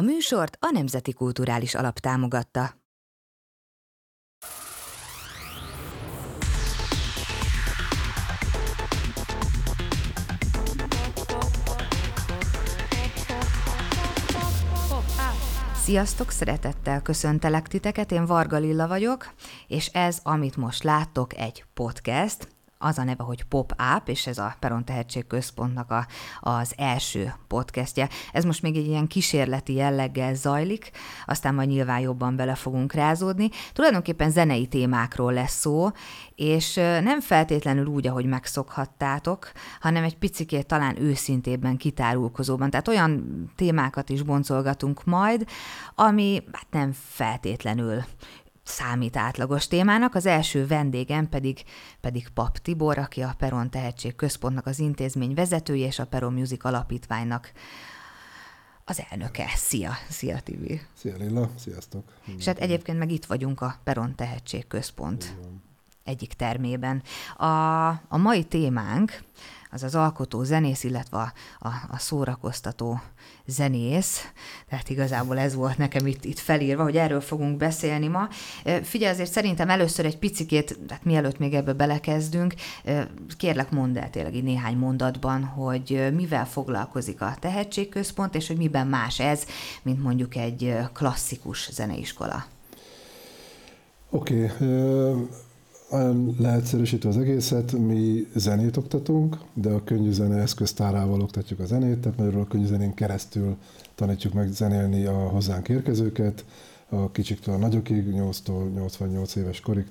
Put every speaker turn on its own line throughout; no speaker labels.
A műsort a Nemzeti Kulturális Alap támogatta. Sziasztok, szeretettel köszöntelek titeket, én Varga Lilla vagyok, és ez, amit most láttok, egy podcast, az a neve, hogy Pop Up, és ez a Peron Tehetség Központnak a, az első podcastje. Ez most még egy ilyen kísérleti jelleggel zajlik, aztán majd nyilván jobban bele fogunk rázódni. Tulajdonképpen zenei témákról lesz szó, és nem feltétlenül úgy, ahogy megszokhattátok, hanem egy picikét talán őszintébben kitárulkozóban. Tehát olyan témákat is boncolgatunk majd, ami hát nem feltétlenül számít átlagos témának. Az első vendégem pedig, pedig Pap Tibor, aki a Peron Tehetség Központnak az intézmény vezetője és a Peron Music Alapítványnak az elnöke. Szia! Szia, Tibi!
Szia, Lilla! Sziasztok!
És hát egyébként meg itt vagyunk a Peron Tehetség Központ Igen. Egyik termében. A, a mai témánk az az alkotó zenész, illetve a, a, a szórakoztató zenész. Tehát igazából ez volt nekem itt, itt felírva, hogy erről fogunk beszélni ma. Figyelj, azért szerintem először egy picikét, tehát mielőtt még ebbe belekezdünk, kérlek mondd el tényleg néhány mondatban, hogy mivel foglalkozik a tehetségközpont, és hogy miben más ez, mint mondjuk egy klasszikus zeneiskola.
Oké, okay olyan leegyszerűsítve az egészet, mi zenét oktatunk, de a könnyű zene eszköztárával oktatjuk a zenét, tehát magyarul a könnyű zenén keresztül tanítjuk meg zenélni a hozzánk érkezőket, a kicsiktől a nagyokig, 8-tól 88 éves korig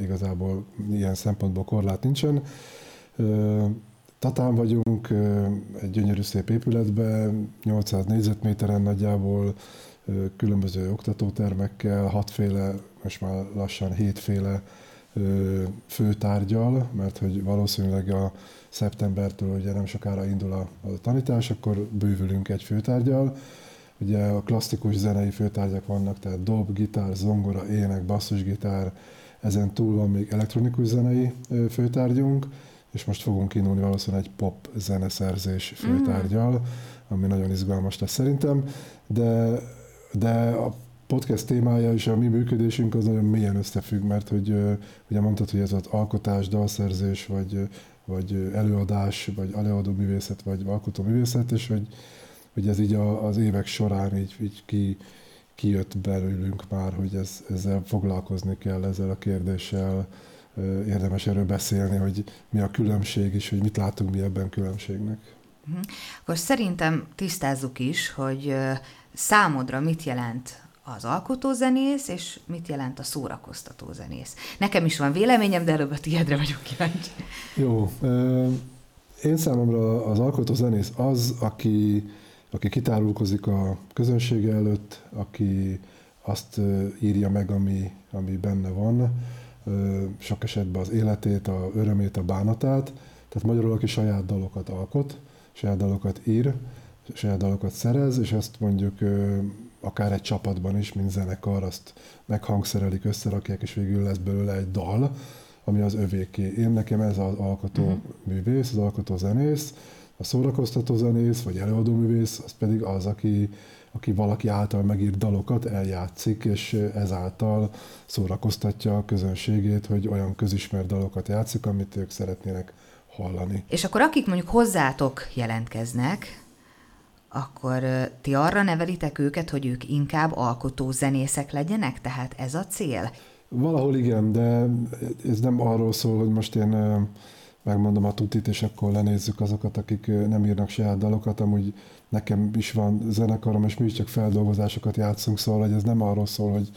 igazából ilyen szempontból korlát nincsen. Tatán vagyunk, egy gyönyörű szép épületben, 800 négyzetméteren nagyjából, különböző oktatótermekkel, hatféle, most már lassan hétféle főtárgyal, mert hogy valószínűleg a szeptembertől ugye nem sokára indul a, a tanítás, akkor bővülünk egy főtárgyal. Ugye a klasszikus zenei főtárgyak vannak, tehát dob, gitár, zongora, ének, basszusgitár, ezen túl van még elektronikus zenei főtárgyunk, és most fogunk indulni valószínűleg egy pop zeneszerzés főtárgyal, ami nagyon izgalmas lesz szerintem, de, de a podcast témája és a mi működésünk az nagyon mélyen összefügg, mert hogy ugye mondtad, hogy ez az alkotás, dalszerzés, vagy, vagy előadás, vagy előadó művészet, vagy alkotó művészet, és hogy, hogy ez így az évek során így, így ki, kijött belőlünk már, hogy ez, ezzel foglalkozni kell, ezzel a kérdéssel, érdemes erről beszélni, hogy mi a különbség, és hogy mit látunk mi ebben különbségnek.
Mhm. Akkor szerintem tisztázzuk is, hogy számodra mit jelent az alkotózenész, és mit jelent a szórakoztató zenész. Nekem is van véleményem, de előbb a tiédre vagyok kíváncsi.
Jó. Én számomra az alkotózenész az, aki, aki kitárulkozik a közönsége előtt, aki azt írja meg, ami, ami benne van, sok esetben az életét, a örömét, a bánatát, tehát magyarul, aki saját dalokat alkot, saját dalokat ír, saját dalokat szerez, és ezt mondjuk akár egy csapatban is, mint zenekar, azt meghangszerelik, összerakják, és végül lesz belőle egy dal, ami az övéké. Én nekem ez az alkotó uh-huh. művész, az alkotó zenész, a szórakoztató zenész, vagy előadó művész, az pedig az, aki, aki valaki által megírt dalokat eljátszik, és ezáltal szórakoztatja a közönségét, hogy olyan közismert dalokat játszik, amit ők szeretnének hallani.
És akkor akik mondjuk hozzátok jelentkeznek, akkor ti arra nevelitek őket, hogy ők inkább alkotó zenészek legyenek? Tehát ez a cél?
Valahol igen, de ez nem arról szól, hogy most én megmondom a tutit, és akkor lenézzük azokat, akik nem írnak saját dalokat. Amúgy nekem is van zenekarom, és mi is csak feldolgozásokat játszunk, szóval hogy ez nem arról szól, hogy,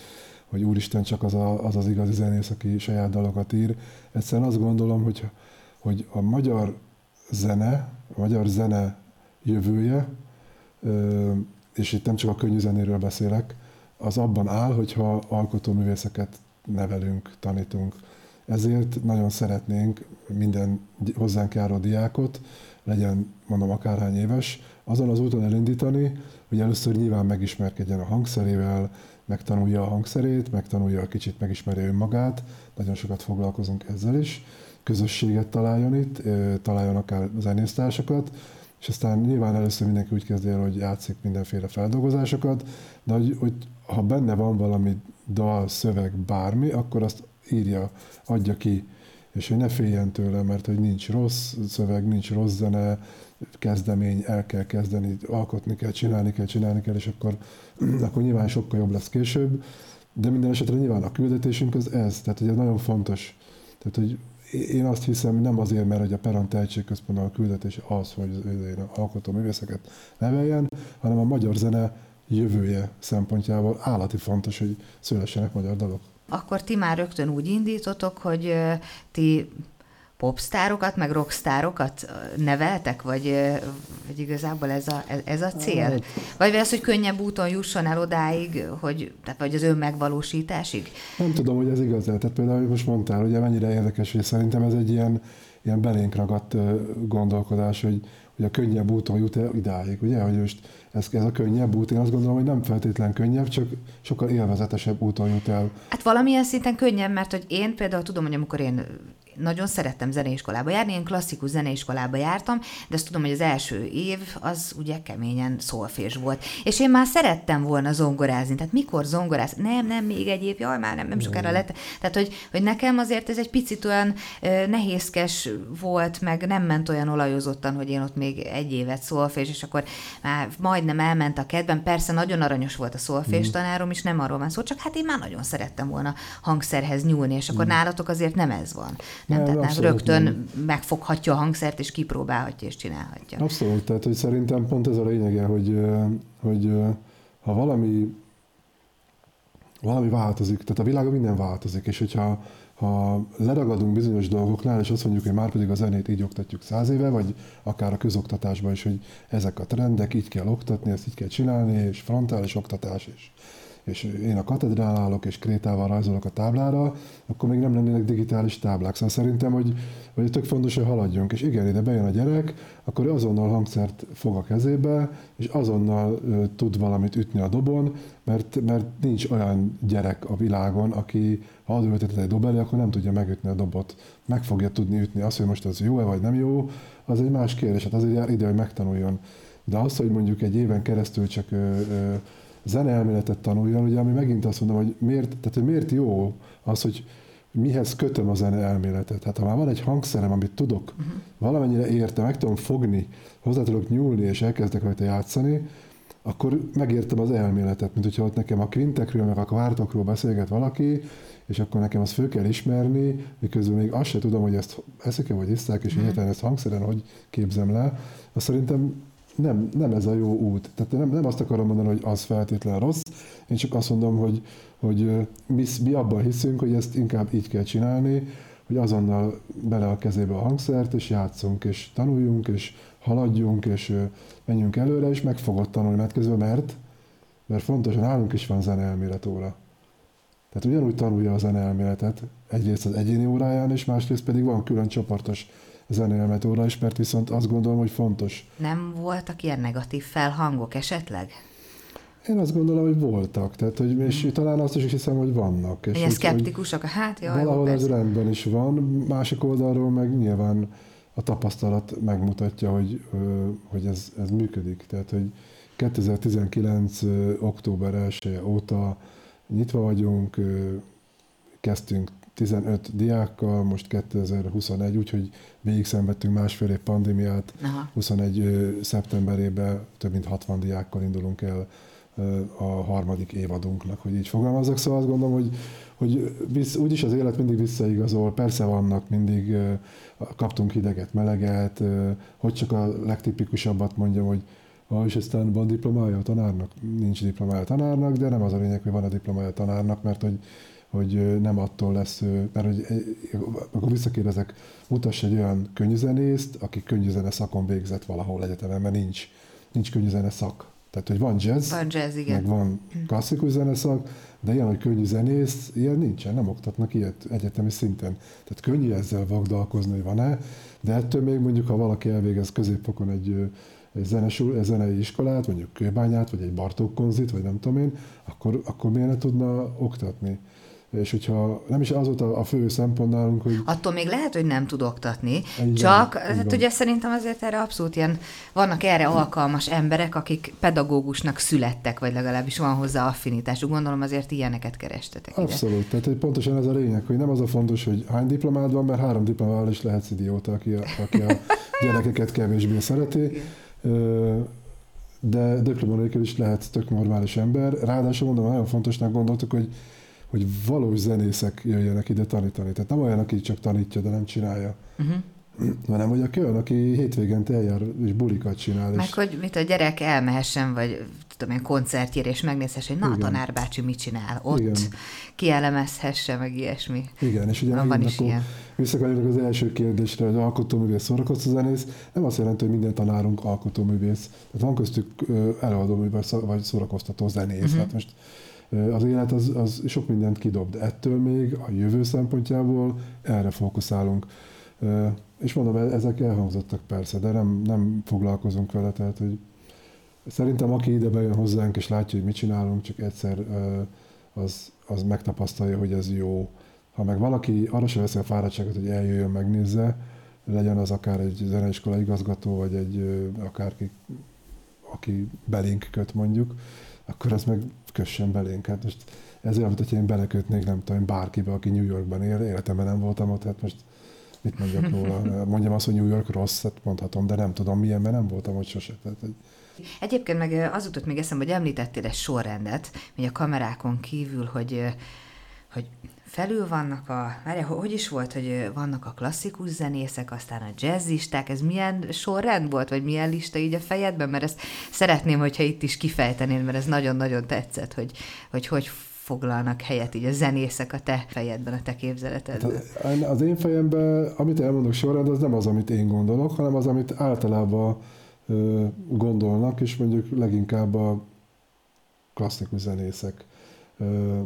hogy úristen csak az, a, az az igazi zenész, aki saját dalokat ír. Egyszerűen azt gondolom, hogy, hogy a magyar zene, a magyar zene jövője, és itt nem csak a könnyű zenéről beszélek, az abban áll, hogyha alkotóművészeket nevelünk, tanítunk. Ezért nagyon szeretnénk minden hozzánk járó diákot, legyen mondom akárhány éves, azon az úton elindítani, hogy először nyilván megismerkedjen a hangszerével, megtanulja a hangszerét, megtanulja a kicsit, megismeri önmagát, nagyon sokat foglalkozunk ezzel is, közösséget találjon itt, találjon akár zenésztársakat, és aztán nyilván először mindenki úgy kezdi el, hogy játszik mindenféle feldolgozásokat, de hogy, hogy ha benne van valami dal, szöveg, bármi, akkor azt írja, adja ki, és hogy ne féljen tőle, mert hogy nincs rossz szöveg, nincs rossz zene, kezdemény, el kell kezdeni, alkotni kell, csinálni kell, csinálni kell, és akkor, akkor nyilván sokkal jobb lesz később, de minden esetre nyilván a küldetésünk az ez, tehát hogy ez nagyon fontos. Tehát, hogy én azt hiszem, nem azért, mert hogy a Perant Tehetségközpontban a küldetés az, hogy az alkotó művészeket neveljen, hanem a magyar zene jövője szempontjából állati fontos, hogy szülessenek magyar dalok.
Akkor ti már rögtön úgy indítotok, hogy ti popstárokat, meg rockstárokat neveltek, vagy, vagy igazából ez a, ez a cél? Vagy az, hogy könnyebb úton jusson el odáig, hogy, tehát vagy az önmegvalósításig?
Nem tudom, hogy ez igaz Tehát például, most mondtál, ugye mennyire érdekes, hogy szerintem ez egy ilyen, ilyen belénk ragadt gondolkodás, hogy, hogy a könnyebb úton jut el idáig, ugye, hogy most ez, ez a könnyebb út, én azt gondolom, hogy nem feltétlen könnyebb, csak sokkal élvezetesebb úton jut el.
Hát valamilyen szinten könnyebb, mert hogy én például tudom, hogy amikor én nagyon szerettem zeneiskolába járni, én klasszikus zeneiskolába jártam, de azt tudom, hogy az első év az ugye keményen szolfés volt. És én már szerettem volna zongorázni, tehát mikor zongoráz? Nem, nem, még egy év, jaj, már nem, nem sokára lett. Tehát, hogy, hogy nekem azért ez egy picit olyan nehézkes volt, meg nem ment olyan olajozottan, hogy én ott még egy évet szolfés, és akkor már majdnem elment a kedvem. Persze nagyon aranyos volt a szolfés mm. tanárom is, nem arról van szó, csak hát én már nagyon szerettem volna hangszerhez nyúlni, és akkor mm. nálatok azért nem ez van. Nem, nem tehát rögtön nem. megfoghatja a hangszert, és kipróbálhatja, és csinálhatja.
Abszolút, tehát hogy szerintem pont ez a lényege, hogy, hogy ha valami valami változik, tehát a világon minden változik, és hogyha ha leragadunk bizonyos dolgoknál, és azt mondjuk, hogy már pedig a zenét így oktatjuk száz éve, vagy akár a közoktatásban is, hogy ezek a trendek, így kell oktatni, ezt így kell csinálni, és frontális oktatás is és én a katedrán állok, és krétával rajzolok a táblára, akkor még nem lennének digitális táblák. Szóval szerintem, hogy, hogy tök fontos, hogy haladjunk. És igen, ide bejön a gyerek, akkor azonnal hangszert fog a kezébe, és azonnal ö, tud valamit ütni a dobon, mert, mert nincs olyan gyerek a világon, aki ha adőltetett egy dob elé, akkor nem tudja megütni a dobot. Meg fogja tudni ütni. Azt, hogy most az jó-e vagy nem jó, az egy más kérdés. Hát azért jár ide, hogy megtanuljon. De azt, hogy mondjuk egy éven keresztül csak ö, ö, zeneelméletet tanuljon, ugye, ami megint azt mondom, hogy miért, tehát, hogy miért jó az, hogy mihez kötöm a zene elméletet. Hát ha már van egy hangszerem, amit tudok, uh-huh. valamennyire értem, meg tudom fogni, hozzá tudok nyúlni, és elkezdek rajta játszani, akkor megértem az elméletet, mint hogyha ott nekem a kvintekről, meg a kvártokról beszélget valaki, és akkor nekem azt föl kell ismerni, miközben még azt se tudom, hogy ezt eszik-e, vagy iszták, és uh-huh. egyáltalán ezt hangszeren hogy képzem le. Azt szerintem nem, nem ez a jó út. Tehát nem, nem azt akarom mondani, hogy az feltétlen rossz, én csak azt mondom, hogy, hogy mi, mi abban hiszünk, hogy ezt inkább így kell csinálni, hogy azonnal bele a kezébe a hangszert, és játszunk, és tanuljunk, és haladjunk, és menjünk előre, és meg fogod tanulni, mert közben, mert, mert fontos, nálunk is van zeneelmélet óra. Tehát ugyanúgy tanulja a zeneelméletet, egyrészt az egyéni óráján, és másrészt pedig van külön csoportos zenélmet óra is, mert viszont azt gondolom, hogy fontos.
Nem voltak ilyen negatív felhangok esetleg?
Én azt gondolom, hogy voltak, tehát, hogy, és hmm. talán azt is hiszem, hogy vannak.
És ilyen szkeptikusok, hát
jaj, Valahol ez rendben is van, másik oldalról meg nyilván a tapasztalat megmutatja, hogy, hogy ez, ez működik. Tehát, hogy 2019. október 1 óta nyitva vagyunk, kezdtünk 15 diákkal, most 2021, úgyhogy végig szenvedtünk másfél év pandémiát. Aha. 21 szeptemberében több mint 60 diákkal indulunk el a harmadik évadunknak, hogy így fogalmazok. Szóval azt gondolom, hogy, hogy visz, úgyis az élet mindig visszaigazol. Persze vannak, mindig kaptunk hideget, meleget, hogy csak a legtipikusabbat mondjam, hogy ha és aztán van diplomája a tanárnak? Nincs diplomája a tanárnak, de nem az a lényeg, hogy van a diplomája a tanárnak, mert hogy hogy nem attól lesz, mert hogy akkor visszakérdezek, mutass egy olyan könnyűzenészt, aki könnyűzene szakon végzett valahol egyetemen, mert nincs, nincs könnyűzene szak. Tehát, hogy van jazz,
van jazz igen.
meg van klasszikus zeneszak, de ilyen, hogy könnyű zenész, ilyen nincsen, nem oktatnak ilyet egyetemi szinten. Tehát könnyű ezzel vagdalkozni, hogy van-e, de ettől még mondjuk, ha valaki elvégez középfokon egy, egy, zenesú, egy zenei iskolát, mondjuk Kőbányát, vagy egy Bartók konzit, vagy nem tudom én, akkor, akkor miért ne tudna oktatni? És hogyha nem is az volt a, a fő szempont nálunk, hogy...
Attól még lehet, hogy nem tud oktatni, így csak, van, hát ugye szerintem azért erre abszolút ilyen, vannak erre alkalmas emberek, akik pedagógusnak születtek, vagy legalábbis van hozzá affinitásuk. Gondolom azért ilyeneket kerestetek.
Abszolút, ide. tehát hogy pontosan ez a lényeg, hogy nem az a fontos, hogy hány diplomád van, mert három diplomával is lehetsz idióta, aki a, aki a gyerekeket kevésbé szereti. De diploma nélkül is lehet tök normális ember. Ráadásul mondom, nagyon fontosnak gondoltuk, hogy hogy valós zenészek jöjjenek ide tanítani. Tehát nem olyan, aki csak tanítja, de nem csinálja. Uh-huh hanem hogy aki olyan, aki hétvégén eljár és bulikat csinál.
Meg
és...
hogy mit a gyerek elmehessen, vagy tudom én, koncertjére, és megnézhessen, hogy na, Igen. a tanárbácsi mit csinál ott, Igen. kielemezhesse, meg ilyesmi.
Igen, és ugye
van is ilyen.
Visszakanyarodok az első kérdésre, hogy alkotóművész, szórakoztató zenész, nem azt jelenti, hogy minden tanárunk alkotóművész. Tehát van köztük előadó vagy szórakoztató zenész. Uh-huh. Hát most az élet az, az sok mindent kidob, de ettől még a jövő szempontjából erre fókuszálunk. És mondom, e-, ezek elhangzottak persze, de nem, nem foglalkozunk vele, tehát hogy szerintem aki ide bejön hozzánk és látja, hogy mit csinálunk, csak egyszer az, az megtapasztalja, hogy ez jó. Ha meg valaki arra sem veszi a fáradtságot, hogy eljöjjön, megnézze, legyen az akár egy zeneiskola igazgató, vagy egy akárki, aki belénk köt mondjuk, akkor az meg kössön belénk. Hát most ez olyan, hogyha én belekötnék, nem tudom, bárkibe, aki New Yorkban él, életemben nem voltam ott, hát most mit mondjak róla? Mondjam azt, hogy New York rossz, hát mondhatom, de nem tudom milyen, mert nem voltam ott sose. Tehát, hogy...
Egyébként meg az jutott még eszembe, hogy említettél egy sorrendet, hogy a kamerákon kívül, hogy hogy felül vannak a, várja, hogy is volt, hogy vannak a klasszikus zenészek, aztán a jazzisták, ez milyen sorrend volt, vagy milyen lista így a fejedben, mert ezt szeretném, hogyha itt is kifejtenél, mert ez nagyon-nagyon tetszett, hogy hogy, hogy foglalnak helyet így a zenészek a te fejedben, a te képzeletedben?
Hát az én fejemben, amit elmondok sorrend, az nem az, amit én gondolok, hanem az, amit általában ö, gondolnak, és mondjuk leginkább a klasszikus zenészek. Ö,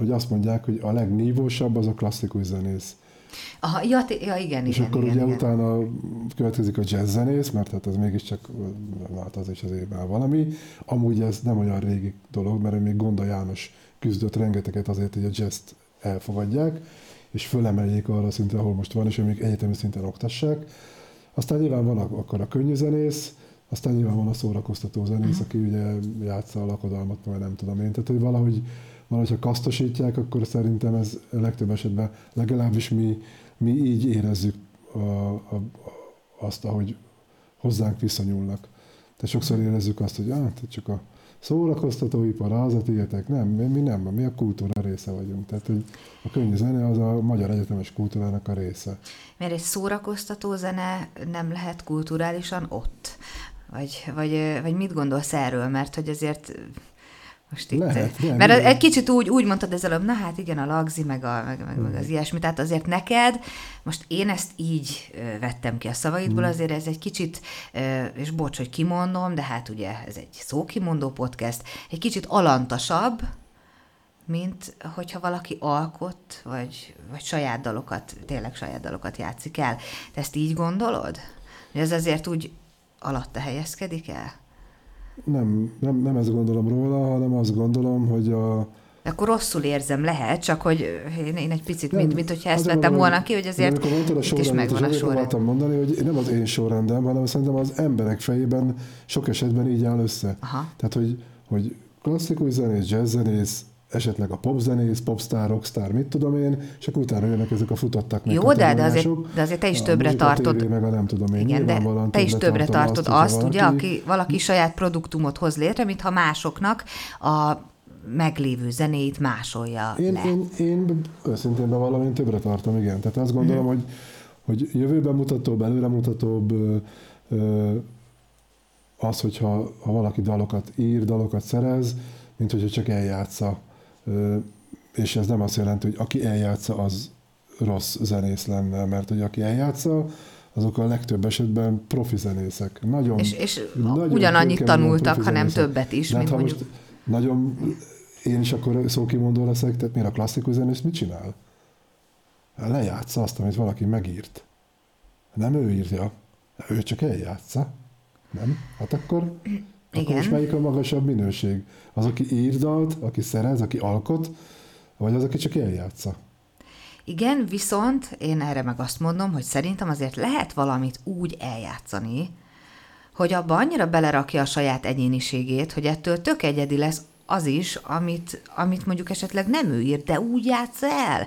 hogy azt mondják, hogy a legnívósabb az a klasszikus zenész.
Aha, ja, ja igen,
És
igen,
akkor
igen,
ugye
igen.
utána következik a jazz zenész, mert hát az mégiscsak, hát az is az évvel valami. Amúgy ez nem olyan régi dolog, mert még Gonda János küzdött rengeteget azért, hogy a jazz elfogadják, és fölemeljék arra a szintre, ahol most van, és hogy még egyetemi szinten oktassák. Aztán nyilván van akkor a könnyű zenész, aztán nyilván van a szórakoztató zenész, uh-huh. aki ugye játsza a lakodalmat, majd nem tudom én. Tehát, hogy valahogy, valahogy ha kasztosítják, akkor szerintem ez legtöbb esetben legalábbis mi, mi így érezzük a, a, azt, ahogy hozzánk viszonyulnak. Tehát sokszor érezzük azt, hogy ah, csak a szórakoztatóipar, az a tietek, nem, mi nem, mi a kultúra része vagyunk. Tehát, hogy a könnyű zene az a magyar egyetemes kultúrának a része.
Mert egy szórakoztató zene nem lehet kulturálisan ott? Vagy, vagy, vagy mit gondolsz erről? Mert hogy azért most itt, Lehet, nem, mert nem. egy kicsit úgy, úgy mondtad ezzel, na hát igen, a lagzi, meg, a, meg, meg, meg az ilyesmi, tehát azért neked, most én ezt így vettem ki a szavaidból, hmm. azért ez egy kicsit, és bocs, hogy kimondom, de hát ugye ez egy szókimondó podcast, egy kicsit alantasabb, mint hogyha valaki alkot, vagy, vagy saját dalokat, tényleg saját dalokat játszik el. Te ezt így gondolod? Hogy ez azért úgy alatta helyezkedik el?
Nem, nem, nem ezt gondolom róla, hanem azt gondolom, hogy a...
Akkor rosszul érzem, lehet, csak hogy én, én egy picit, nem, mint, mint hogyha ezt vettem volna ki, hogy azért
sorrendet, is megvan a sorrend. mondani, hogy nem az én sorrendem, hanem szerintem az emberek fejében sok esetben így áll össze. Aha. Tehát, hogy, hogy klasszikus zenész, jazzzenész, esetleg a popzenész, popstar, rockstar, mit tudom én, és akkor utána jönnek ezek a futottak
meg Jó, de, de, azért, de azért te is többre tartod.
TV, meg a nem tudom én,
Igen, de te is többre tartod azt, azt ugye, aki, valaki saját produktumot hoz létre, mintha másoknak a meglévő zenéit másolja
én,
le.
Én, én őszintén bevallom, én többre tartom, igen. Tehát azt gondolom, hmm. hogy, hogy jövőben mutatóbb, előremutatóbb ö, ö, az, hogyha ha valaki dalokat ír, dalokat szerez, mint hogyha csak eljátsza és ez nem azt jelenti, hogy aki eljátsza, az rossz zenész lenne, mert hogy aki eljátsza, azok a legtöbb esetben profi zenészek. Nagyon,
és, és nagyon ugyanannyit tanultak, hanem többet is,
De mint hát, mondjuk... most nagyon, én is akkor szókimondó leszek, tehát miért a klasszikus zenész mit csinál? Lejátsza azt, amit valaki megírt. Nem ő írja, ő csak eljátsza. Nem? Hát akkor igen. Akkor most melyik a magasabb minőség? Az, aki ír dalt, aki szerez, aki alkot, vagy az, aki csak eljátsza.
Igen, viszont én erre meg azt mondom, hogy szerintem azért lehet valamit úgy eljátszani, hogy abba annyira belerakja a saját egyéniségét, hogy ettől tök egyedi lesz az is, amit, amit mondjuk esetleg nem ő írt, de úgy játsz el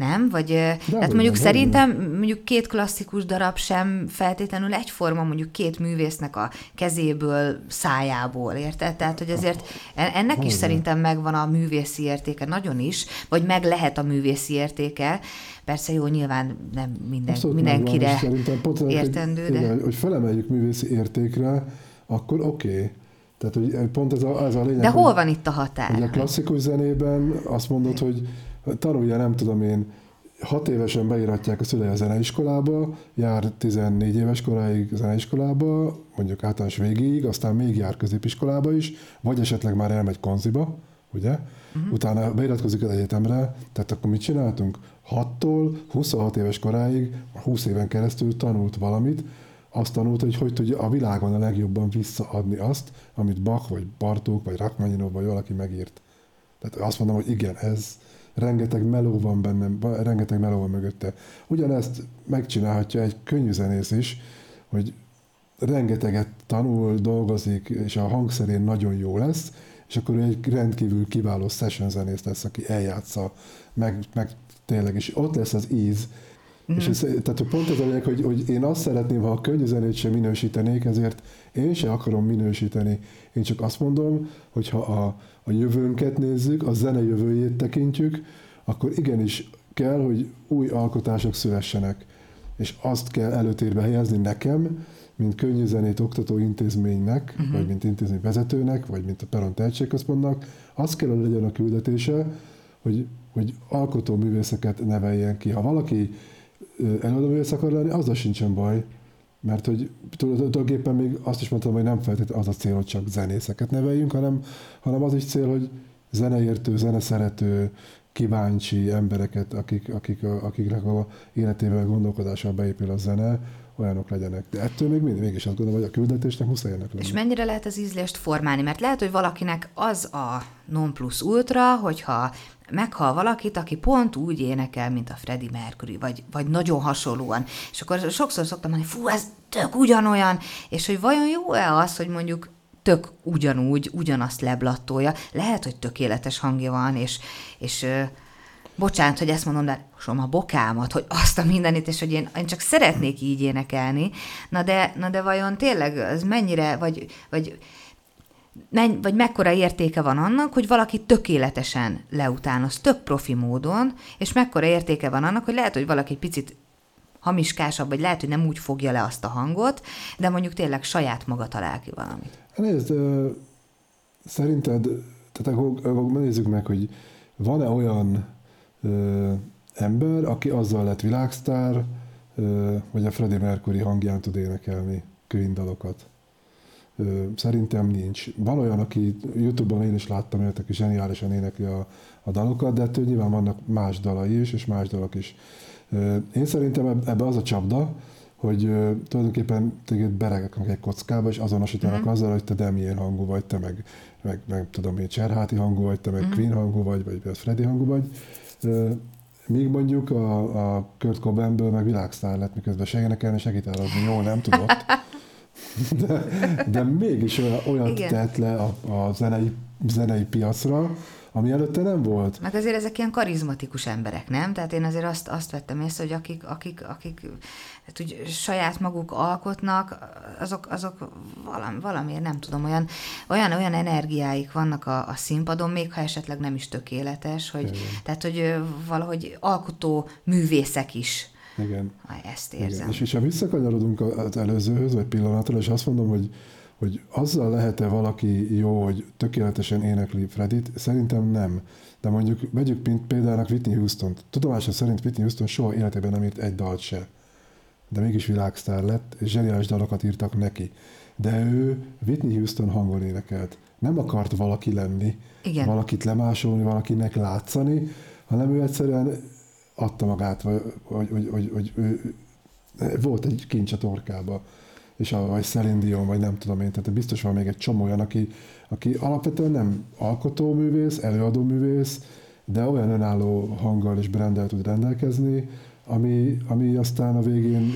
nem? Vagy de hát mondjuk nem, szerintem nem. mondjuk két klasszikus darab sem feltétlenül egyforma, mondjuk két művésznek a kezéből, szájából, érted? Tehát, hogy ezért ennek is nem. szerintem megvan a művészi értéke, nagyon is, vagy meg lehet a művészi értéke. Persze jó, nyilván nem minden, mindenkire pont értendő,
de... Igen, hogy felemeljük művészi értékre, akkor oké. Okay. Tehát, hogy pont ez a, ez a lényeg.
De hol van itt a határ?
Ugye a klasszikus zenében azt mondod, hogy tanulja, nem tudom én, hat évesen beíratják a szülei a zeneiskolába, jár 14 éves koráig zeneiskolába, mondjuk általános végéig, aztán még jár középiskolába is, vagy esetleg már elmegy konziba, ugye? Uh-huh. Utána beiratkozik az egyetemre, tehát akkor mit csináltunk? 6-tól 26 éves koráig, 20 éven keresztül tanult valamit, azt tanult, hogy hogy tudja a világon a legjobban visszaadni azt, amit Bach, vagy Bartók, vagy Rachmaninov, vagy valaki megírt. Tehát azt mondom, hogy igen, ez, rengeteg meló van benne, rengeteg meló van mögötte. Ugyanezt megcsinálhatja egy könnyű zenész is, hogy rengeteget tanul, dolgozik, és a hangszerén nagyon jó lesz, és akkor ő egy rendkívül kiváló session zenész lesz, aki eljátsza, meg, meg tényleg, és ott lesz az íz, Mm. És ez, tehát pont ez a lényeg, hogy, hogy én azt szeretném, ha a könnyű zenét sem minősítenék, ezért én sem akarom minősíteni. Én csak azt mondom, hogy ha a, a jövőnket nézzük, a zene jövőjét tekintjük, akkor igenis kell, hogy új alkotások szülessenek. És azt kell előtérbe helyezni nekem, mint könnyű zenét oktató intézménynek, uh-huh. vagy mint intézmény vezetőnek, vagy mint a Peron Tehetségközpontnak, az kell, hogy legyen a küldetése, hogy, hogy alkotó művészeket neveljen ki. Ha valaki előadóművész akar lenni, azzal sincsen baj, mert hogy tulajdonképpen még azt is mondtam, hogy nem feltétlenül az a cél, hogy csak zenészeket neveljünk, hanem, hanem az is cél, hogy zeneértő, zeneszerető, kíváncsi embereket, akik, akik, akiknek a életével, gondolkodással beépül a zene, olyanok legyenek. De ettől még mindig, mégis azt gondolom, hogy a küldetésnek muszáj ennek lenni.
És mennyire lehet az ízlést formálni? Mert lehet, hogy valakinek az a non plus ultra, hogyha meghal valakit, aki pont úgy énekel, mint a Freddie Mercury, vagy, vagy nagyon hasonlóan. És akkor sokszor szoktam mondani, fú, ez tök ugyanolyan, és hogy vajon jó-e az, hogy mondjuk tök ugyanúgy, ugyanazt leblattolja. Lehet, hogy tökéletes hangja van, és, és bocsánat, hogy ezt mondom, de som a bokámat, hogy azt a mindenit, és hogy én, én csak szeretnék így énekelni. Na de, na de vajon tényleg ez mennyire, vagy, vagy menny, vagy mekkora értéke van annak, hogy valaki tökéletesen leutánoz, tök profi módon, és mekkora értéke van annak, hogy lehet, hogy valaki egy picit hamiskásabb, vagy lehet, hogy nem úgy fogja le azt a hangot, de mondjuk tényleg saját maga talál ki valamit.
Nézd, szerinted, tehát akkor, akkor nézzük meg, hogy van-e olyan ö, ember, aki azzal lett világsztár, ö, hogy a Freddie Mercury hangján tud énekelni Queen dalokat? Ö, szerintem nincs. Van olyan, aki Youtube-on én is láttam őt, aki zseniálisan énekli a, a dalokat, de ettől nyilván vannak más dalai is, és más dalok is. Én szerintem ebbe az a csapda, hogy uh, tulajdonképpen téged beregeknek egy kockába, és azonosítanak mm-hmm. azzal, hogy te de milyen hangú vagy, te meg, meg, meg tudom én, Cserháti hangú vagy, te meg mm-hmm. Queen hangú vagy, vagy Freddy hangú vagy. Uh, míg mondjuk a, a Kurt Cobainből meg világsztár lett, miközben se énekelni, se gitározni jól nem tudott. De, de mégis olyan, olyan tett le a, a zenei, zenei piacra, ami előtte nem volt.
Meg azért ezek ilyen karizmatikus emberek, nem? Tehát én azért azt, azt vettem észre, hogy akik, akik, akik hát úgy saját maguk alkotnak, azok, azok valami, valamiért nem tudom, olyan, olyan, olyan energiáik vannak a, a színpadon, még ha esetleg nem is tökéletes, hogy, Igen. tehát, hogy valahogy alkotó művészek is.
Igen.
Ezt érzem. Igen.
És, és ha visszakanyarodunk az előzőhöz, vagy pillanatra, és azt mondom, hogy hogy azzal lehet-e valaki jó, hogy tökéletesen énekli Fredit? Szerintem nem. De mondjuk vegyük például Whitney houston -t. Tudomása szerint Whitney Houston soha életében nem írt egy dalt se. De mégis világsztár lett, és zseniális dalokat írtak neki. De ő Whitney Houston hangon énekelt. Nem akart valaki lenni, Igen. valakit lemásolni, valakinek látszani, hanem ő egyszerűen adta magát, vagy, hogy, hogy, hogy ő, volt egy kincs a torkába és a, vagy Celine Dion, vagy nem tudom én, tehát biztos van még egy csomó olyan, aki, aki alapvetően nem alkotóművész, előadóművész, de olyan önálló hanggal és brandel tud rendelkezni, ami, ami aztán a végén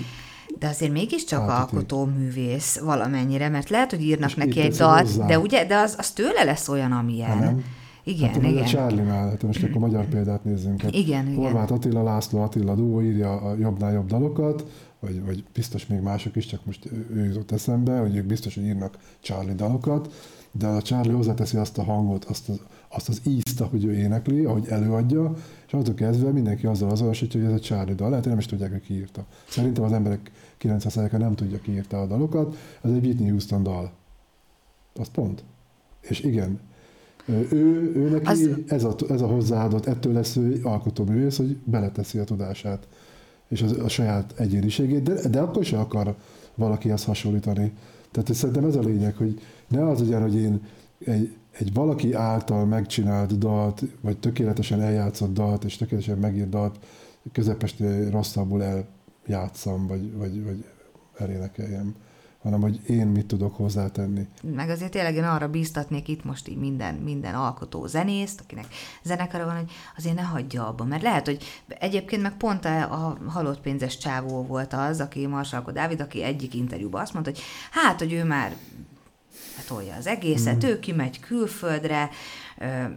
de azért mégiscsak alkotó művész valamennyire, mert lehet, hogy írnak
És
neki egy dalt,
hozzá.
de ugye, de az, az tőle lesz olyan, amilyen.
Ha nem?
Igen,
hát, igen. A. Charlie-nál, hát most akkor magyar példát nézzünk. Hát
Igen, igen.
Horváth Attila, László Attila duó írja a jobbnál jobb dalokat, vagy, vagy biztos még mások is, csak most ő- jutott eszembe, hogy ők biztos, hogy írnak Charlie dalokat, de a Charlie hozzáteszi azt a hangot, azt az, azt az ízt, ahogy ő énekli, ahogy előadja, és attól kezdve mindenki azzal azonosítja, hogy ez egy Charlie dal. Lehet, hogy nem is tudják, hogy ki írta. Szerintem az emberek 90%-a nem tudja, ki írta a dalokat. Ez egy Whitney Houston dal. Az pont. És igen, ő, ő neki
Az-
ez, a, ez a hozzáadott, ettől lesz ő alkotóművész, hogy beleteszi a tudását és az, a saját egyéniségét, de, de akkor sem akar valakihez hasonlítani. Tehát szerintem ez a lényeg, hogy ne az legyen, hogy én egy, egy valaki által megcsinált dalt, vagy tökéletesen eljátszott dalt, és tökéletesen megírt dalt közepeste rosszabbul eljátszam, vagy, vagy, vagy elénekeljem, hanem hogy én mit tudok hozzátenni.
Meg azért tényleg én arra bíztatnék itt most így minden, minden alkotó zenészt, akinek zenekara van, hogy azért ne hagyja abba, mert lehet, hogy egyébként meg pont a, a halott pénzes csávó volt az, aki Marsalko Dávid, aki egyik interjúban azt mondta, hogy hát, hogy ő már tolja az egészet, mm. ő kimegy külföldre,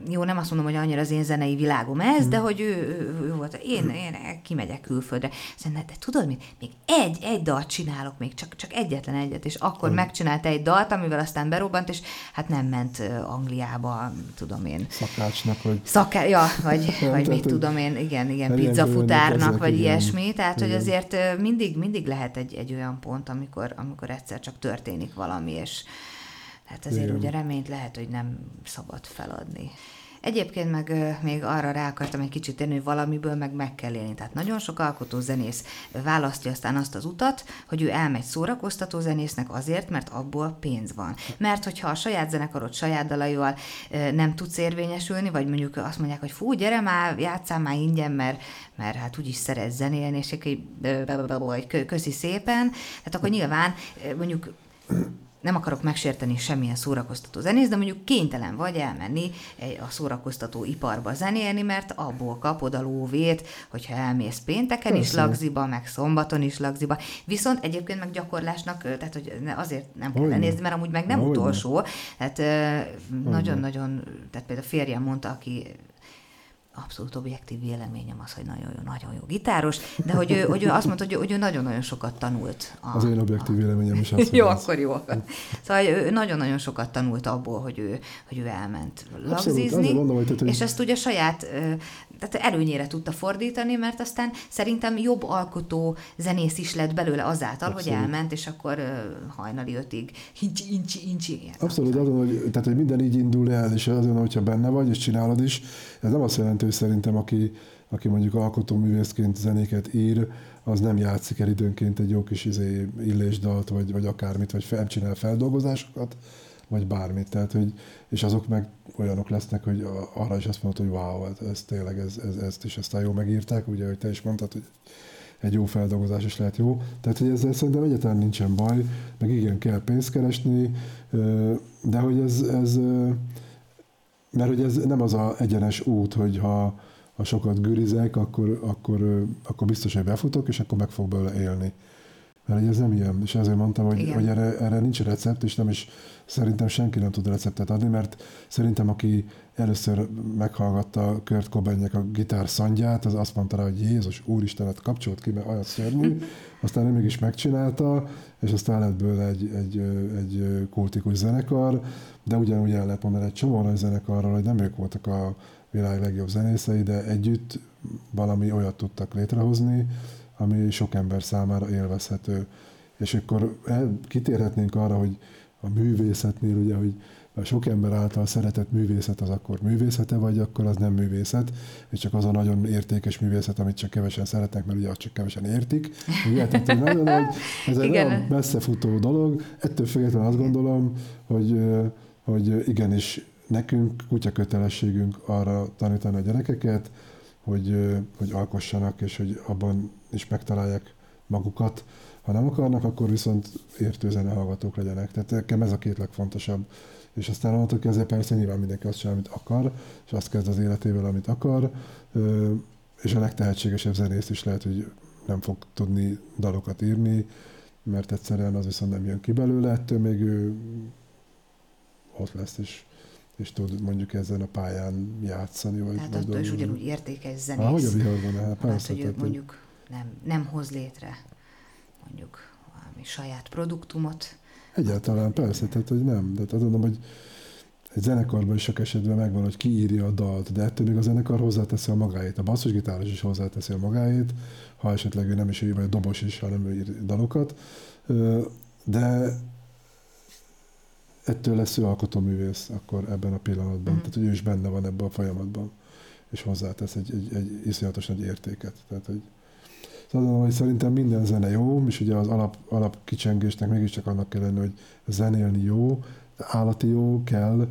jó, nem azt mondom, hogy annyira az én zenei világom ez, mm. de hogy ő, ő, ő volt, én, én kimegyek külföldre. Szerintem, de tudod mit? Még egy, egy dalt csinálok még, csak, csak egyetlen egyet, és akkor mm. megcsinált egy dalt, amivel aztán berobbant, és hát nem ment Angliába, tudom én,
Szakácsnak, hogy
Szaká, ja, vagy,
Nem,
vagy mit
hogy
tudom én, igen, igen, pizzafutárnak, vagy
igen.
ilyesmi, tehát hogy
Igen.
azért ö, mindig, mindig lehet egy, egy olyan pont, amikor, amikor egyszer csak történik valami, és hát
Igen.
ugye reményt lehet, hogy nem szabad feladni. Egyébként meg még arra rá akartam egy kicsit tenni, hogy valamiből meg meg kell élni. Tehát nagyon sok alkotó zenész választja aztán azt az utat, hogy ő elmegy szórakoztató zenésznek azért, mert abból pénz van. Mert hogyha a saját zenekarod saját dalaival nem tudsz érvényesülni, vagy mondjuk azt mondják, hogy fú, gyere már, játsszál már ingyen, mert, mert hát úgyis szeretsz zenélni, és kö- köszi szépen. Tehát akkor nyilván mondjuk nem akarok megsérteni semmilyen szórakoztató zenész, de mondjuk kénytelen vagy elmenni a szórakoztató iparba zenélni, mert abból kapod a lóvét, hogyha elmész pénteken is
Persze.
lagziba, meg szombaton is lagziba. Viszont egyébként meg gyakorlásnak, tehát hogy azért nem kell lenézni, mert amúgy meg nem
Hogyne.
utolsó. Tehát nagyon-nagyon, tehát például a férjem mondta, aki abszolút objektív véleményem az, hogy nagyon jó, nagyon jó gitáros, de hogy ő, hogy ő azt mondta, hogy ő, hogy ő nagyon-nagyon sokat tanult. A,
az én objektív véleményem is az, hogy
jó,
ez-
akkor jó. Szóval ő nagyon-nagyon sokat tanult abból, hogy ő, hogy ő elment lagzizni,
azért mondom, hogy tehát, hogy-
és ezt ugye saját tehát előnyére tudta fordítani, mert aztán szerintem jobb alkotó zenész is lett belőle azáltal, hogy
Abszolút.
elment, és akkor hajnali ötig incsi, incsi, incsi.
Abszolút, azon, hogy, tehát, hogy minden így indul el, és azon, hogyha benne vagy, és csinálod is, ez nem azt jelenti, hogy szerintem, aki, aki mondjuk alkotóművészként zenéket ír, az nem játszik el időnként egy jó kis izé, illésdalt, vagy, vagy akármit, vagy fel, csinál feldolgozásokat, vagy bármit. Tehát, hogy, és azok meg olyanok lesznek, hogy arra is azt mondod, hogy wow, hát ez tényleg, ez, ez, ezt is aztán jó megírták, ugye, hogy te is mondtad, hogy egy jó feldolgozás is lehet jó. Tehát, hogy ezzel szerintem egyáltalán nincsen baj, meg igen, kell pénzt keresni, de hogy ez, ez mert hogy ez nem az a egyenes út, hogy ha, ha sokat gürizek, akkor, akkor, akkor biztos, hogy befutok, és akkor meg fog belőle élni. Mert hogy ez nem ilyen, és ezért mondtam, hogy,
Igen.
hogy erre, erre nincs recept, és nem is szerintem senki nem tud receptet adni, mert szerintem aki először meghallgatta Kurt Cobainnek a gitár szandját, az azt mondta rá, hogy Jézus, Úristen, hát kapcsolt ki, mert olyan szörnyű, aztán ő mégis megcsinálta, és aztán lett bőle egy, egy, egy kultikus zenekar, de ugyanúgy el lehet mondani egy csomó nagy zenekarról, hogy nem ők voltak a világ legjobb zenészei, de együtt valami olyat tudtak létrehozni, ami sok ember számára élvezhető. És akkor el, kitérhetnénk arra, hogy a művészetnél, ugye, hogy a sok ember által szeretett művészet az akkor művészete, vagy akkor az nem művészet, és csak az a nagyon értékes művészet, amit csak kevesen szeretnek, mert ugye azt csak kevesen értik. Ugye, tehát, nagyon, hogy ez egy
Igen.
nagyon messzefutó dolog. Ettől függetlenül azt gondolom, hogy, hogy igenis nekünk kutya kötelességünk arra tanítani a gyerekeket, hogy, hogy alkossanak, és hogy abban is megtalálják magukat. Ha nem akarnak, akkor viszont értő zenehallgatók legyenek. Tehát nekem ez a két legfontosabb. És aztán onnantól kezdve persze nyilván mindenki azt csinál, amit akar, és azt kezd az életével, amit akar, és a legtehetségesebb zenész is lehet, hogy nem fog tudni dalokat írni, mert egyszerűen az viszont nem jön ki belőle, ettől még ő ott lesz, és, és tud mondjuk ezen a pályán játszani. Vagy,
tehát attól is ugyanúgy értékes zenész.
Ah, hogy a viharban, hát persze.
Hogy mondjuk nem, nem hoz létre mondjuk valami saját produktumot.
Egyáltalán persze, tehát hogy nem. De tehát mondom, hogy egy zenekarban is sok esetben megvan, hogy ki írja a dalt, de ettől még a zenekar hozzáteszi a magáét. A basszusgitáros is hozzáteszi a magáét, ha esetleg ő nem is ő, vagy a dobos is, hanem ő ír dalokat. De ettől lesz ő alkotóművész akkor ebben a pillanatban. Mm. Tehát, hogy ő is benne van ebben a folyamatban, és hozzátesz egy, egy, egy iszonyatos nagy értéket. Tehát, hogy Szóval hogy szerintem minden zene jó, és ugye az alap, alap kicsengésnek mégiscsak annak kell lenni, hogy zenélni jó, állati jó, kell,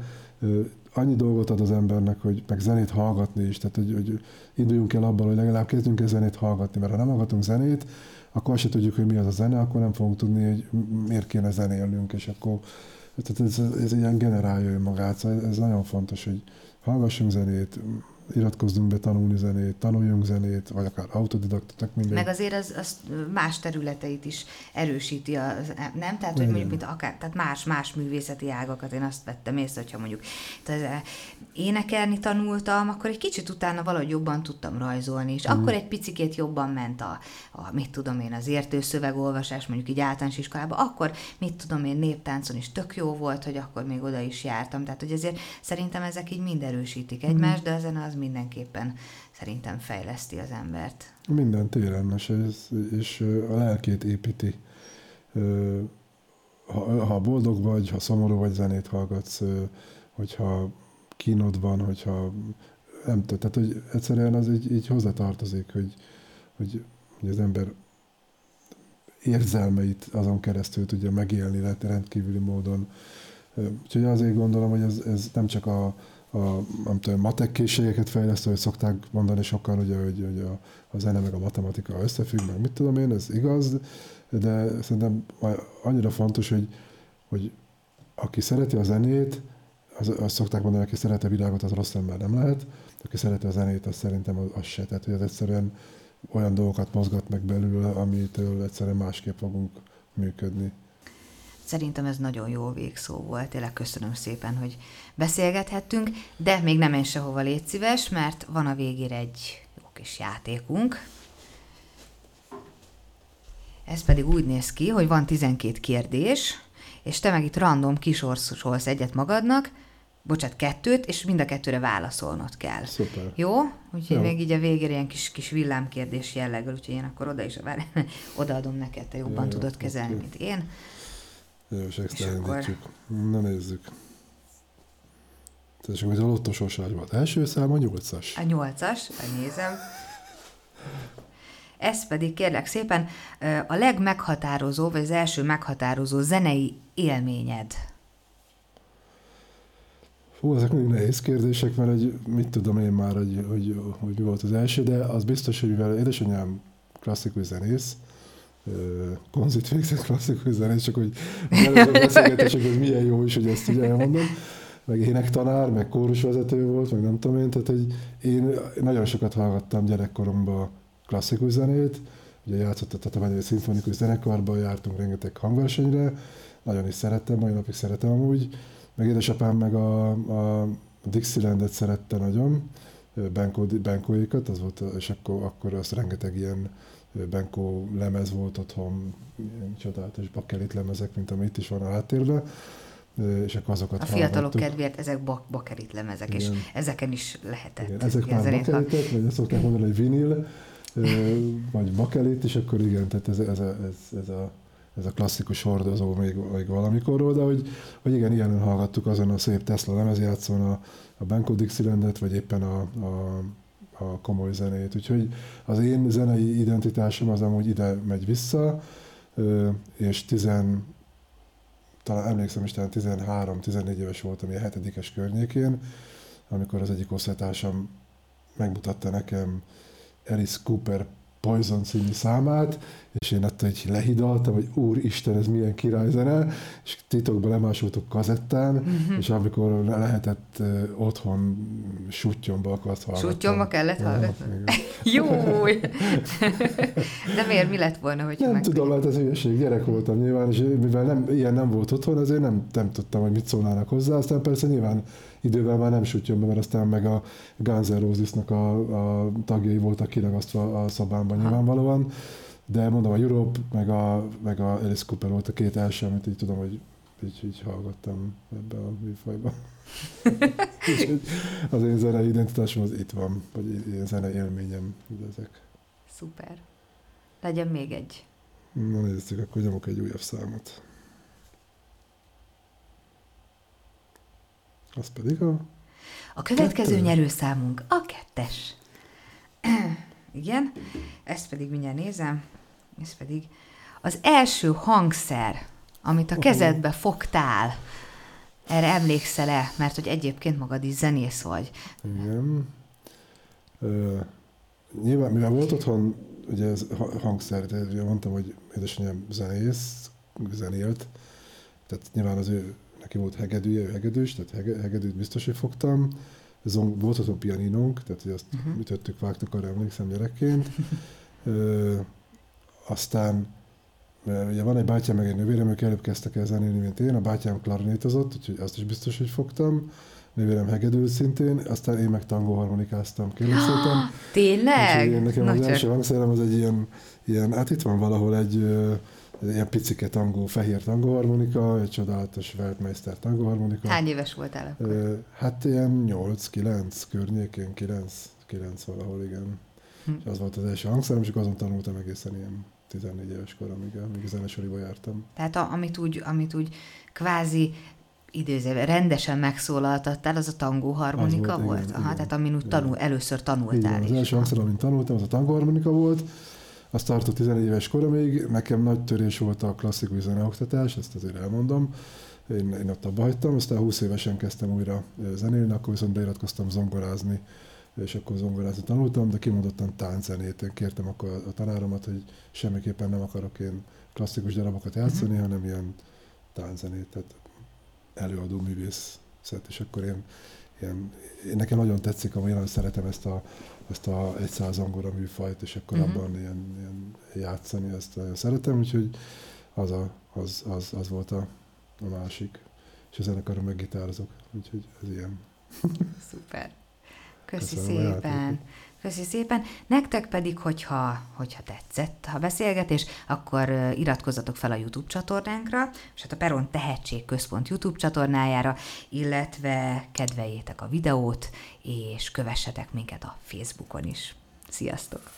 annyi dolgot ad az embernek, hogy meg zenét hallgatni is, tehát hogy, hogy induljunk el abban, hogy legalább kezdjünk el zenét hallgatni, mert ha nem hallgatunk zenét, akkor se tudjuk, hogy mi az a zene, akkor nem fogunk tudni, hogy miért kéne zenélnünk, és akkor tehát ez, ez, ez ilyen generálja önmagát, szóval ez nagyon fontos, hogy hallgassunk zenét, iratkozzunk be tanulni zenét, tanuljunk zenét, vagy akár autodidaktatak minden.
Meg azért az, az más területeit is erősíti, az, nem? Tehát, hogy mondjuk, mint akár, tehát más, más művészeti ágakat, én azt vettem észre, hogyha mondjuk tehát énekelni tanultam, akkor egy kicsit utána valahogy jobban tudtam rajzolni, és mm. akkor egy picikét jobban ment a, a, mit tudom én, az értő szövegolvasás, mondjuk így általános iskolában, akkor mit tudom én, néptáncon is tök jó volt, hogy akkor még oda is jártam, tehát hogy azért szerintem ezek így mind erősítik egymást, mm. de ezen az mindenképpen szerintem fejleszti az embert.
Minden téren, és, és a lelkét építi. Ha, ha boldog vagy, ha szomorú vagy, zenét hallgatsz, hogyha kínod van, hogyha nem tudom, tehát hogy egyszerűen az így, így hozzátartozik, hogy, hogy, hogy az ember érzelmeit azon keresztül tudja megélni lehet rendkívüli módon. Úgyhogy azért gondolom, hogy ez, ez nem csak a, a nem tudom, matek készségeket fejlesztő, hogy szokták mondani sokan, ugye, hogy, hogy a, a zene meg a matematika összefügg, meg mit tudom én, ez igaz, de szerintem annyira fontos, hogy, hogy aki szereti a zenét, az, azt szokták mondani, aki szereti a világot, az rossz ember nem lehet, aki szereti a zenét, az szerintem az, az se. Tehát, hogy ez egyszerűen olyan dolgokat mozgat meg belül, amitől egyszerűen másképp fogunk működni.
Szerintem ez nagyon jó végszó volt, tényleg köszönöm szépen, hogy beszélgethettünk, de még nem én sehova légy szíves, mert van a végére egy jó kis játékunk. Ez pedig úgy néz ki, hogy van 12 kérdés, és te meg itt random kisorszolsz egyet magadnak, bocsát, kettőt, és mind a kettőre válaszolnod kell.
Szuper.
Jó? Úgyhogy Jó. még így a végére ilyen kis, kis villámkérdés jelleggel, úgyhogy én akkor oda is odaadom neked, te jobban Jó, tudod kezelni, mint én.
Jó, és elindítjuk. Akkor... Na nézzük. Tehát csak, hogy a lottó volt. Első szám a nyolcas.
A nyolcas, nézem. Ez pedig kérlek szépen a legmeghatározó, vagy az első meghatározó zenei élményed.
Fú, ezek mindig nehéz kérdések, mert egy, mit tudom én már, hogy, hogy, hogy mi volt az első, de az biztos, hogy mivel édesanyám klasszikus zenész, konzit végzett klasszikus zenész, csak hogy beszélgetések, hogy milyen jó is, hogy ezt ugye elmondom, meg énektanár, meg kórusvezető volt, meg nem tudom én, tehát hogy én nagyon sokat hallgattam gyerekkoromban klasszikus zenét, ugye játszottam a Tatabányai Szimfonikus Zenekarban, jártunk rengeteg hangversenyre, nagyon is szerettem, mai napig szeretem amúgy, meg édesapám meg a, a Dixielandet szerette nagyon, Benkóikat, az volt, és akkor, akkor az rengeteg ilyen Benko lemez volt otthon, csodálatos bakelit lemezek, mint ami itt is van a háttérben, és akkor azokat
A fiatalok hallgattuk. kedvéért ezek bak- bakelit lemezek, Igen. és ezeken is lehetett. Igen,
ezek már bakelitek, vagy azt szokták mondani, hogy vinil, vagy bakelit, és akkor igen, tehát ez, ez, a, ez, ez a ez a klasszikus hordozó még, még valamikorról, de hogy, hogy igen, ilyen hallgattuk azon a szép Tesla lemezjátszón a, a Benko Dixielandet, vagy éppen a, a, a komoly zenét. Úgyhogy az én zenei identitásom az amúgy ide megy vissza, és tizen, talán emlékszem is, talán 13-14 éves voltam, ilyen hetedikes környékén, amikor az egyik osztálytársam megmutatta nekem Alice Cooper Poison című számát, és én ettől egy lehidaltam, hogy úristen, ez milyen királyzene, és titokban lemásoltuk kazettán, uh-huh. és amikor lehetett uh, otthon sutyomba akart hallgatni.
Sutyomba kellett hallgatni? Jó! De miért? Mi lett volna, hogy
Nem meg tudom, hát ez hülyeség, gyerek voltam nyilván, és mivel nem, ilyen nem volt otthon, azért nem, nem tudtam, hogy mit szólnának hozzá, aztán persze nyilván idővel már nem sutyomba, mert aztán meg a Guns N' Roses-nak a, a tagjai voltak kiragasztva a szobámban nyilvánvalóan de mondom, a Europe, meg a, meg a Alice Cooper volt a két első, amit így tudom, hogy így, így hallgattam ebbe a műfajba. az én zenei identitásom az itt van, vagy én zenei élményem ezek.
Szuper. Legyen még egy.
Na nézzük, akkor nyomok egy újabb számot. Az pedig a...
A következő kettő. nyerőszámunk a kettes. Igen, ezt pedig mindjárt nézem ez pedig az első hangszer, amit a kezedbe fogtál. Erre emlékszel-e? Mert hogy egyébként magad is zenész vagy.
Igen. Uh, nyilván, mivel volt otthon ugye ez hangszer, de mondtam, hogy édesanyám zenész, zenélt, tehát nyilván az ő, neki volt hegedűje, ő hegedűs, tehát hege, hegedűt biztos, hogy fogtam. Zong, volt otthon pianinónk, tehát hogy azt uh-huh. ütöttük, vágtuk, arra emlékszem gyerekként. uh, aztán ugye van egy bátyám, meg egy nővérem, ők előbb kezdtek el zenélni, mint én, a bátyám klarinétozott, úgyhogy azt is biztos, hogy fogtam, nővérem hegedül szintén, aztán én meg tangó harmonikáztam, kérlek szépen.
Tényleg?
Úgyhogy nekem Nagy az első hangszerem az egy ilyen, ilyen, hát itt van valahol egy ilyen picike tangó, fehér tangóharmonika, egy csodálatos Weltmeister tangóharmonika.
Hány éves voltál akkor?
Hát ilyen 8-9 környékén, 9, 9 valahol, igen. Hm. És az volt az első hangszerem, és azon tanultam egészen ilyen 14 éves koromig, amíg a zenesoriba jártam.
Tehát a, amit, úgy, amit úgy kvázi időzőben rendesen megszólaltattál, az a tangó harmonika volt? volt? Igen, Aha, igen, tehát amin úgy tanul, először tanultál
igen, Az első hangszer, amit tanultam, az a tangó harmonika volt, az tartott 14 éves koromig, nekem nagy törés volt a klasszikus zeneoktatás, ezt azért elmondom. Én, én ott abba hagytam, aztán 20 évesen kezdtem újra zenélni, akkor viszont beiratkoztam zongorázni és akkor zongorázni tanultam, de kimondottan tánczenét. Én kértem akkor a tanáromat, hogy semmiképpen nem akarok én klasszikus darabokat játszani, uh-huh. hanem ilyen tánczenét, tehát előadó művész szett, és akkor én, ilyen, én nekem nagyon tetszik, amilyen nagyon szeretem ezt a, ezt a egyszáz zongora műfajt, és akkor uh-huh. abban ilyen, ilyen játszani, ezt nagyon szeretem, úgyhogy az, a, az, az, az volt a, a másik. És a zenekarra meg gitározok, úgyhogy ez ilyen.
Szuper. Köszi Köszönöm szépen. Köszi szépen. Nektek pedig, hogyha, hogyha tetszett a beszélgetés, akkor iratkozzatok fel a YouTube csatornánkra, és hát a Peron Tehetség Központ YouTube csatornájára, illetve kedveljétek a videót, és kövessetek minket a Facebookon is. Sziasztok!